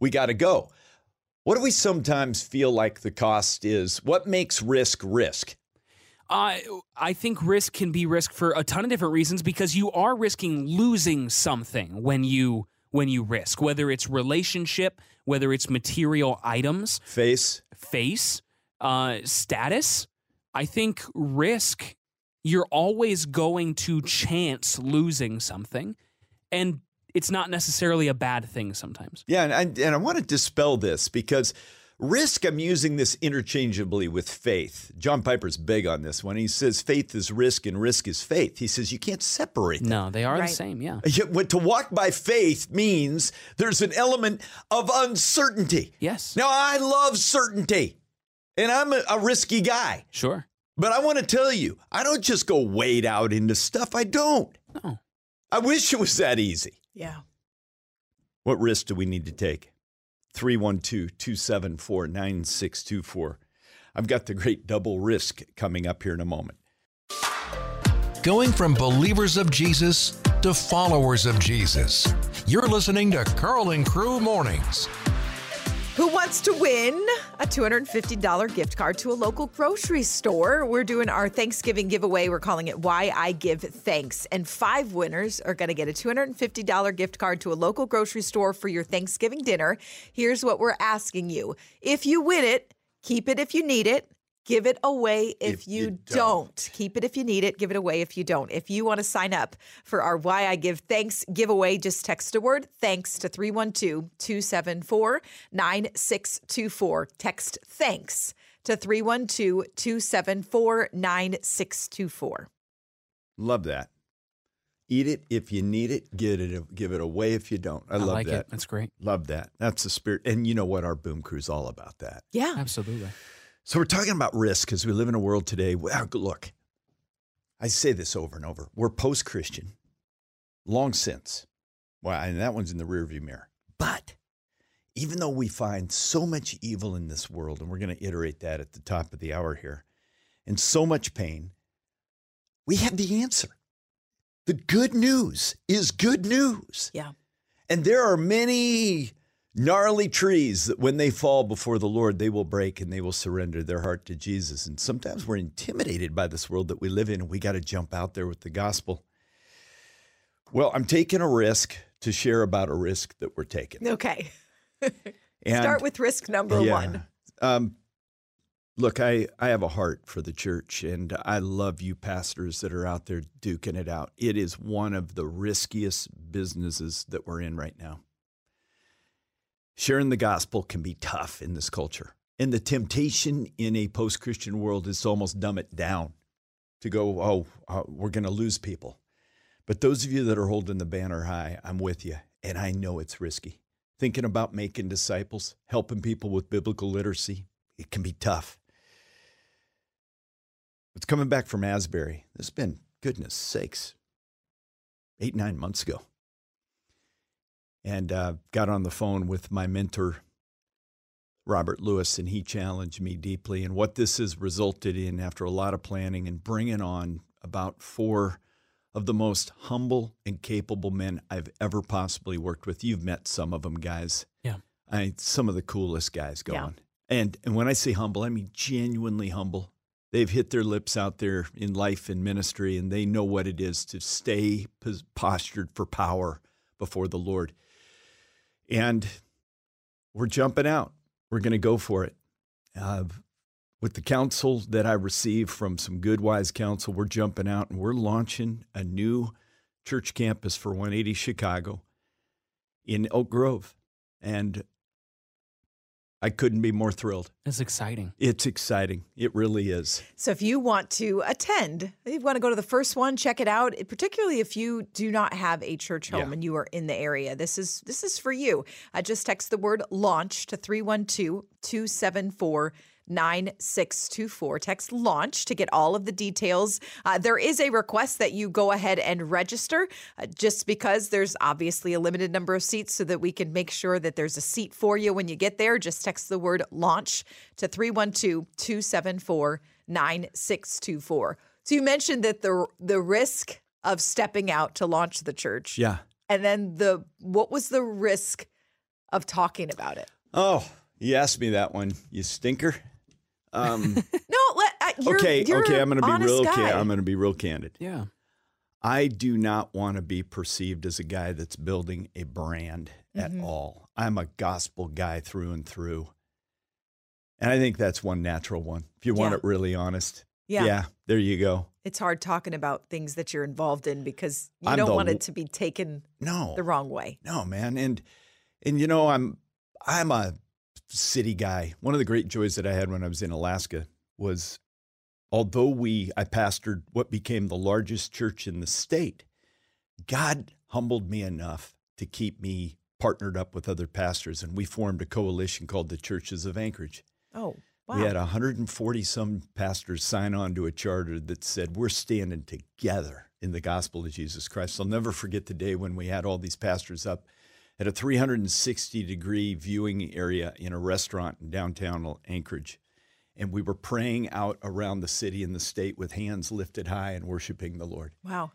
we got to go. What do we sometimes feel like the cost is? What makes risk risk? Uh, I think risk can be risk for a ton of different reasons because you are risking losing something when you when you risk, whether it's relationship, whether it's material items, face, face, uh, status. I think risk. You're always going to chance losing something, and it's not necessarily a bad thing sometimes. Yeah, and I, and I want to dispel this because risk, I'm using this interchangeably with faith. John Piper's big on this one. He says faith is risk and risk is faith. He says you can't separate them. No, they are right. the same, yeah. To walk by faith means there's an element of uncertainty. Yes. Now, I love certainty, and I'm a, a risky guy. Sure. But I want to tell you, I don't just go wade out into stuff. I don't. No. I wish it was that easy. Yeah. What risk do we need to take? 312 274 9624. I've got the great double risk coming up here in a moment. Going from believers of Jesus to followers of Jesus. You're listening to Karl and Crew Mornings. Who wants to win a $250 gift card to a local grocery store. We're doing our Thanksgiving giveaway. We're calling it Why I Give Thanks. And five winners are going to get a $250 gift card to a local grocery store for your Thanksgiving dinner. Here's what we're asking you if you win it, keep it if you need it. Give it away if, If you, you don't. don't. Keep it if you need it. Give it away if you don't. If you want to sign up for our Why I Give Thanks giveaway, just text a word thanks to 312 274 9624. Text thanks to 312 274 9624. Love that. Eat it if you need it. Get it. Give it away if you don't. I, I love like that. it. That's great. Love that. That's the spirit. And you know what? Our boom crew's all about that. Yeah. Absolutely. So we're talking about risk because we live in a world today. Well, look, I say this over and over. We're post-Christian, long since. Well, and that one's in the rearview mirror. But even though we find so much evil in this world, and we're going to iterate that at the top of the hour here, and so much pain, we have the answer. The good news is good news. Yeah. And there are many gnarly trees that when they fall before the Lord, they will break and they will surrender their heart to Jesus. And sometimes we're intimidated by this world that we live in, and we got to jump out there with the gospel. Well, I'm taking a risk to share about a risk that we're taking. Okay. Start with risk number yeah. one. Um, look, I, I have a heart for the church, and I love you pastors that are out there duking it out. It is one of the riskiest businesses that we're in right now. Sharing the gospel can be tough in this culture. And the temptation in a post Christian world is to almost dumb it down to go, oh, uh, we're going to lose people. But those of you that are holding the banner high, I'm with you. And I know it's risky. Thinking about making disciples, helping people with biblical literacy, it can be tough. It's coming back from Asbury. This has been, goodness sakes, eight, nine months ago. And uh, got on the phone with my mentor, Robert Lewis, and he challenged me deeply. And what this has resulted in after a lot of planning and bringing on about four of the most humble and capable men I've ever possibly worked with. You've met some of them, guys. Yeah. I some of the coolest guys Yeah. going. And and when I say humble, I mean genuinely humble. They've hit their lips out there in life and ministry, and they know what it is to stay pos- postured for power before the Lord. And we're jumping out. We're going to go for it. Uh, with the counsel that I received from some good, wise counsel, we're jumping out and we're launching a new church campus for 180 Chicago in Oak Grove. And I couldn't be more thrilled. It's exciting. It's exciting. It really is. So if you want to attend, if you want to go to the first one, check it out. Particularly if you do not have a church home Yeah. and you are in the area, this is this is for you. Uh, just text the word launch to 312-274 9624. Text launch to get all of the details. Uh, there is a request that you go ahead and register uh, just because there's obviously a limited number of seats so that we can make sure that there's a seat for you when you get there. Just text the word launch to 312 274 9624. So you mentioned that the the risk of stepping out to launch the church. Yeah. And then the what was the risk of talking about it? Oh, you asked me that one, you stinker. Um, No, let uh, you're, okay, you're okay, I'm going to be honest real. guy. Ca- I'm going to be real candid. Yeah. I do not want to be perceived as a guy that's building a brand at Mhm. all. I'm a gospel guy through and through. And I think that's one natural one. If you want Yeah. it really honest. yeah. Yeah, there you go. It's hard talking about things that you're involved in because you I'm don't the want it to be taken No. the wrong way. No, man. And and you know, I'm I'm a city guy. One of the great joys that I had when I was in Alaska was although we I pastored what became the largest church in the state, God humbled me enough to keep me partnered up with other pastors and we formed a coalition called the Churches of Anchorage. Oh, wow. We had 140 some pastors sign on to a charter that said we're standing together in the gospel of Jesus Christ. I'll never forget the day when we had all these pastors up at a 360 degree viewing area in a restaurant in downtown Anchorage. And we were praying out around the city and the state with hands lifted high and worshiping the Lord. wow.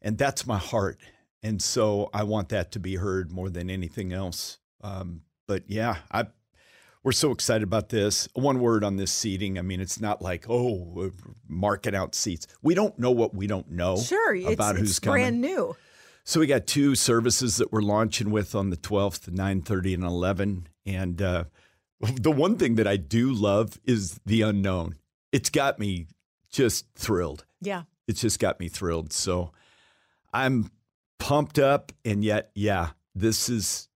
And that's my heart. And so I want that to be heard more than anything else. Um, but yeah, I, we're so excited about this. One word on this seating. I mean, it's not like, oh, we're marking out seats. We don't know what we don't know Sure, about it's, who's it's coming. brand new. So we got two services that we're launching with on the 12th, 9:30 and 11. And uh, the one thing that I do love is the unknown. It's got me just thrilled. Yeah. It's just got me thrilled. So I'm pumped up, and yet, yeah, this is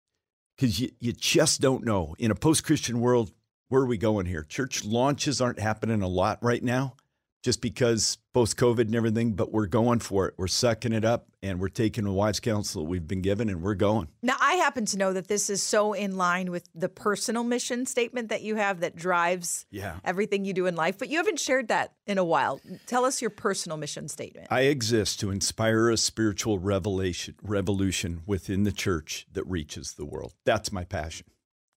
because you, you just don't know. In a post Christian world, where are we going here? Church launches aren't happening a lot right now just because post COVID and everything, but we're going for it. We're sucking it up and we're taking the wise counsel that we've been given and we're going. Now, I happen to know that this is so in line with the personal mission statement that you have that drives Yeah. everything you do in life, but you haven't shared that in a while. Tell us your personal mission statement. I exist to inspire a spiritual revelation revolution within the church that reaches the world. That's my passion.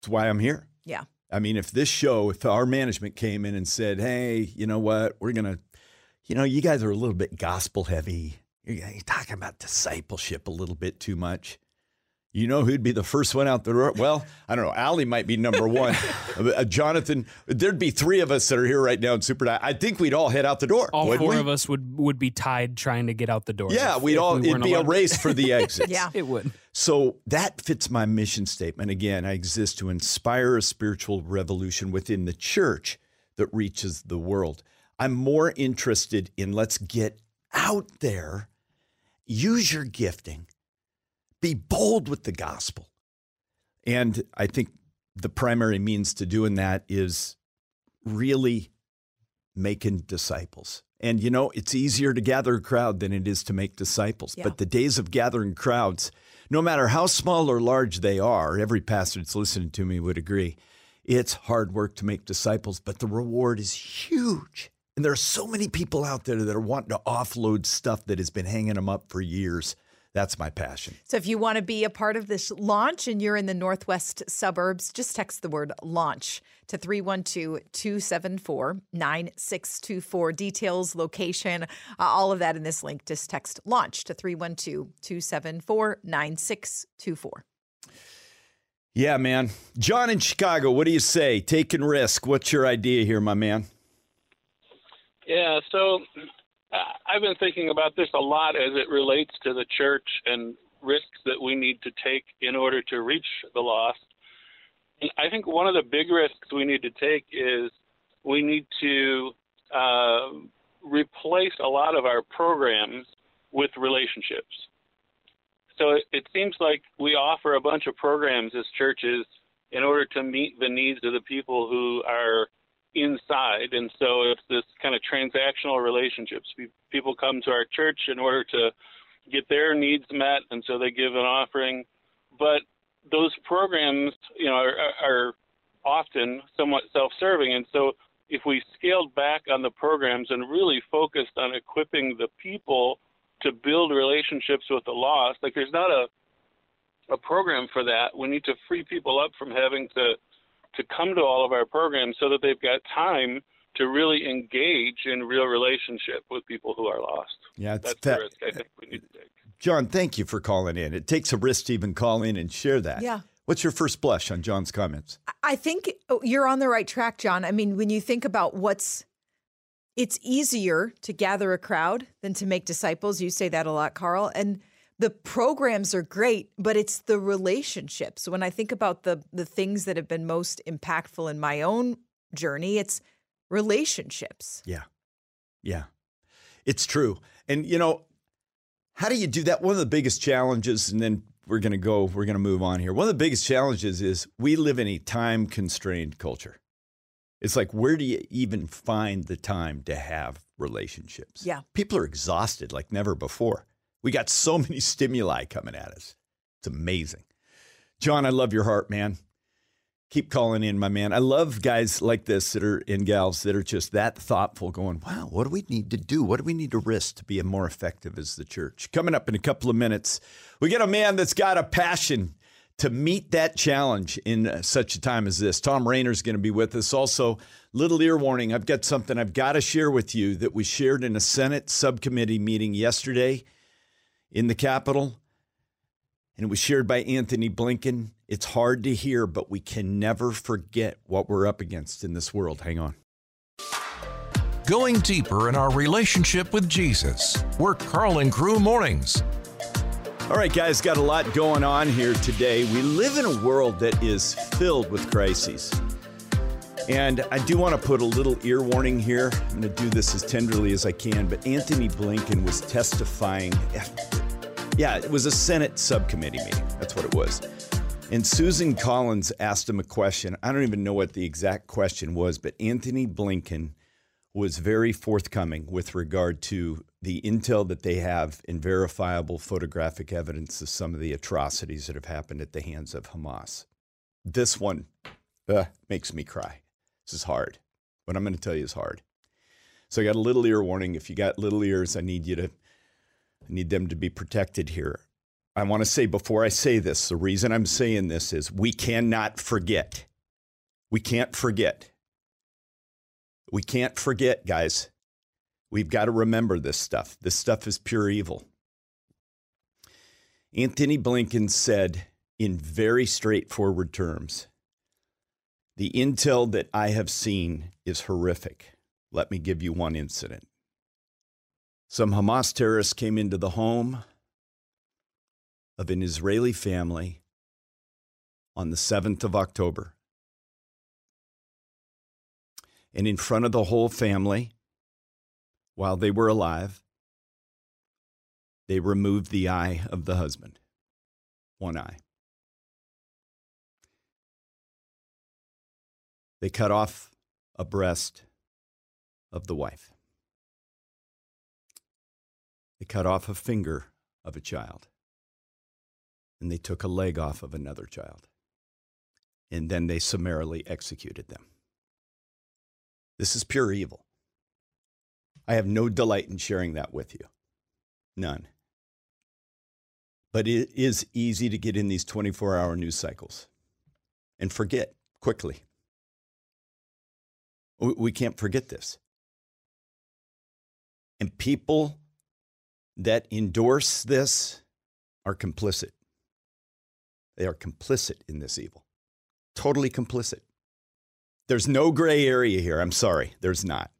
That's why I'm here. yeah. I mean, if this show, if our management came in and said, "Hey, you know what? We're gonna, you know, you guys are a little bit gospel heavy. You're, you're talking about discipleship a little bit too much." You know who'd be the first one out the door? Well, I don't know. Allie might be number one. uh, Jonathan, there'd be three of us that are here right now in Super. I think we'd all head out the door. All four we? of us would would be tied trying to get out the door. Yeah, if- we'd if all. we it'd weren't be a race for the exit. Yeah. It would. So that fits my mission statement. Again, I exist to inspire a spiritual revolution within the church that reaches the world. I'm more interested in let's get out there, use your gifting, be bold with the gospel. And I think the primary means to doing that is really making disciples. And you know, it's easier to gather a crowd than it is to make disciples. Yeah. But the days of gathering crowds, no matter how small or large they are, every pastor that's listening to me would agree, it's hard work to make disciples, but the reward is huge. And there are so many people out there that are wanting to offload stuff that has been hanging them up for years. That's my passion. So if you want to be a part of this launch and you're in the northwest suburbs, just text the word launch to 312-274-9624. Details, location, uh, all of that in this link. Just text launch to 312-274-9624. Yeah, man. John in Chicago, what do you say? Taking risk. What's your idea here, my man? Yeah, so uh, I've been thinking about this a lot as it relates to the church and risks that we need to take in order to reach the lost. And I think one of the big risks we need to take is we need to uh, replace a lot of our programs with relationships. So it, it seems like we offer a bunch of programs as churches in order to meet the needs of the people who are inside. And so it's this kind of transactional relationships. People come to our church in order to get their needs met, and so they give an offering. But those programs, you know, are, are often somewhat self-serving, and so if we scaled back on the programs and really focused on equipping the people to build relationships with the lost, like there's not a a program for that. We need to free people up from having to to come to all of our programs so that they've got time to really engage in real relationship with people who are lost. Yeah, it's That's that- the risk I think we need to take. John, thank you for calling in. It takes a risk to even call in and share that. Yeah. What's your first blush on John's comments? I think oh, you're on the right track, John. I mean, when you think about what's it's easier to gather a crowd than to make disciples. You say that a lot, Karl. And the programs are great, but it's the relationships. When I think about the the things that have been most impactful in my own journey, it's relationships. Yeah. Yeah. It's true. And, you know, how do you do that? One of the biggest challenges, and then we're going to go, we're going to move on here. One of the biggest challenges is we live in a time constrained culture. It's like, where do you even find the time to have relationships? Yeah. People are exhausted like never before. We got so many stimuli coming at us. It's amazing. John, I love your heart, man. Keep calling in, my man. I love guys like this that are in gals that are just that thoughtful, going, wow, what do we need to do? What do we need to risk to be more effective as the church? Coming up in a couple of minutes, we get a man that's got a passion to meet that challenge in uh, such a time as this. Thom Rainer's going to be with us. Also, little ear warning I've got something I've got to share with you that we shared in a Senate subcommittee meeting yesterday in the Capitol and it was shared by Antony Blinken. It's hard to hear, but we can never forget what we're up against in this world. Hang on. Going deeper in our relationship with Jesus. We're Karl and Crew Mornings. All right, guys, got a lot going on here today. We live in a world that is filled with crises. And I do want to put a little ear warning here. I'm going to do this as tenderly as I can, but Antony Blinken was testifying. Yeah, it was a Senate subcommittee meeting. That's what it was. And Susan Collins asked him a question. I don't even know what the exact question was, but Antony Blinken was very forthcoming with regard to the intel that they have in verifiable photographic evidence of some of the atrocities that have happened at the hands of Hamas. This one uh, makes me cry. This is hard. What I'm going to tell you is hard. So I got a little ear warning. If you got little ears, I need you to I need them to be protected here. I want to say before I say this, the reason I'm saying this is we cannot forget. We can't forget we can't forget, guys. We've got to remember this stuff. This stuff is pure evil. Antony Blinken said in very straightforward terms the intel that I have seen is horrific. Let me give you one incident. Some Hamas terrorists came into the home of an Israeli family on the 7th of October and in front of the whole family while they were alive, they removed the eye of the husband, one eye. They cut off a breast of the wife. They cut off a finger of a child. And they took a leg off of another child. And then they summarily executed them. This is pure evil. I have no delight in sharing that with you. None. But it is easy to get in these 24 hour news cycles and forget quickly. We can't forget this. And people that endorse this are complicit. They are complicit in this evil, totally complicit. There's no gray area here. I'm sorry, there's not.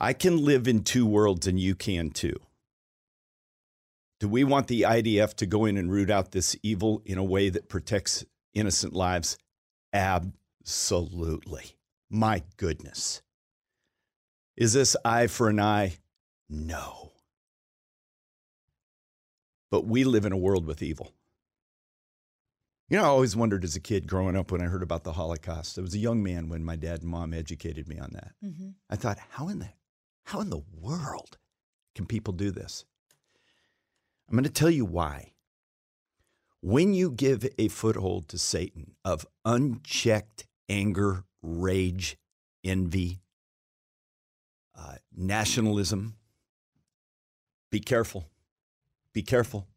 I can live in two worlds and you can too. Do we want the IDF to go in and root out this evil in a way that protects innocent lives? Absolutely. My goodness. Is this eye for an eye? No. But we live in a world with evil. You know, I always wondered as a kid growing up when I heard about the Holocaust. I was a young man when my dad and mom educated me on that. Mm-hmm. I thought, how in the how in the world can people do this? I'm going to tell you why. When you give a foothold to Satan of unchecked anger, rage, envy, uh, nationalism, be careful. Be careful.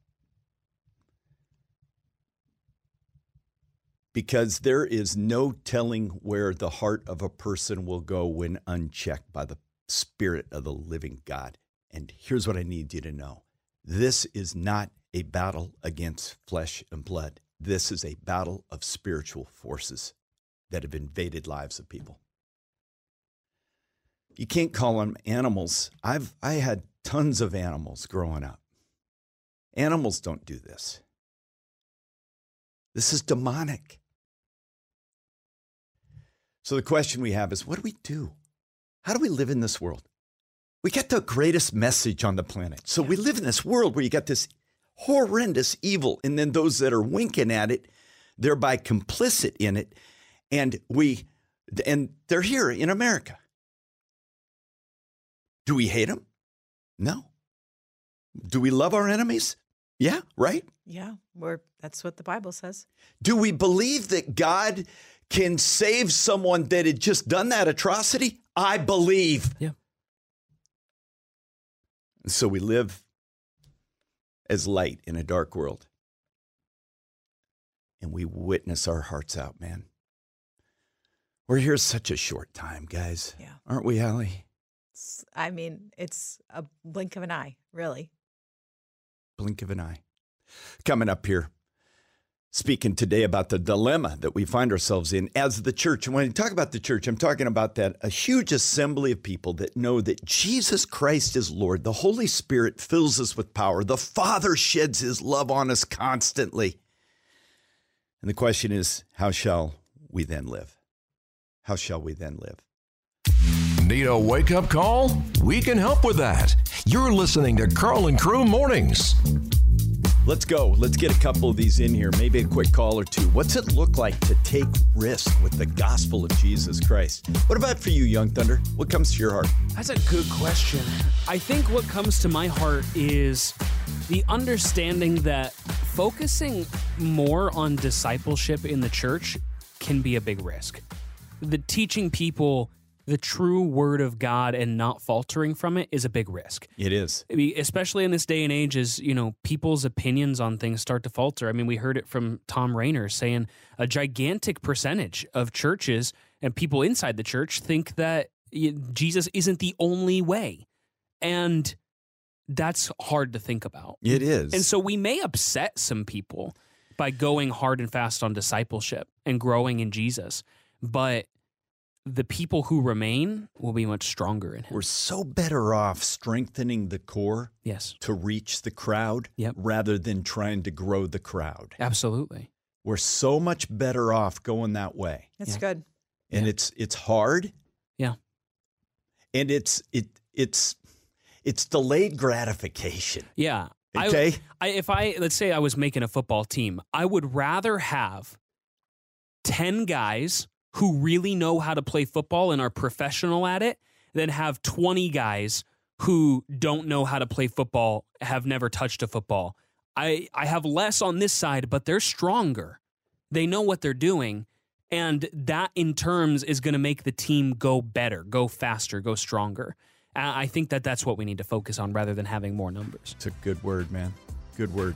because there is no telling where the heart of a person will go when unchecked by the Spirit of the living God. And here's what I need you to know this is not a battle against flesh and blood, this is a battle of spiritual forces that have invaded lives of people. You can't call them animals. I've I had tons of animals growing up. Animals don't do this. This is demonic. So the question we have is what do we do? How do we live in this world? We get the greatest message on the planet. So we live in this world where you got this horrendous evil, and then those that are winking at it, thereby complicit in it. And we, and they're here in America. Do we hate them? No. Do we love our enemies? Yeah, right? Yeah, we're, that's what the Bible says. Do we believe that God can save someone that had just done that atrocity, I believe. Yeah. So we live as light in a dark world. And we witness our hearts out, man. We're here such a short time, guys. Yeah. Aren't we, Allie? I mean, it's a blink of an eye, really. Blink of an eye. Coming up here, speaking today about the dilemma that we find ourselves in as the church. And when I talk about the church, I'm talking about that a huge assembly of people that know that Jesus Christ is Lord. The Holy Spirit fills us with power. The Father sheds his love on us constantly. And the question is, how shall we then live? How shall we then live? Need a wake up call? We can help with that. You're listening to Karl and Crew Mornings. Let's go. Let's get a couple of these in here, maybe a quick call or two. What's it look like to take risk with the gospel of Jesus Christ? What about for you, Young Thunder? What comes to your heart? That's a good question. I think what comes to my heart is the understanding that focusing more on discipleship in the church can be a big risk. The teaching people the true word of God and not faltering from it is a big risk. It is. I mean, especially in this day and age as, you know, people's opinions on things start to falter. I mean, we heard it from Thom Rainer saying a gigantic percentage of churches and people inside the church think that Jesus isn't the only way. And that's hard to think about. It is. And so we may upset some people by going hard and fast on discipleship and growing in Jesus. But the people who remain will be much stronger in him. We're so better off strengthening the core yes. to reach the crowd yep. rather than trying to grow the crowd. Absolutely. We're so much better off going that way. That's yeah. good. And yeah. it's it's hard. Yeah. And it's it it's it's delayed gratification. Yeah. Okay. I, I, if I let's say I was making a football team, I would rather have 10 guys who really know how to play football and are professional at it than have 20 guys who don't know how to play football, have never touched a football. I, I have less on this side, but they're stronger. They know what they're doing. And that, in terms, is going to make the team go better, go faster, go stronger. I think that that's what we need to focus on rather than having more numbers. It's a good word, man. Good word.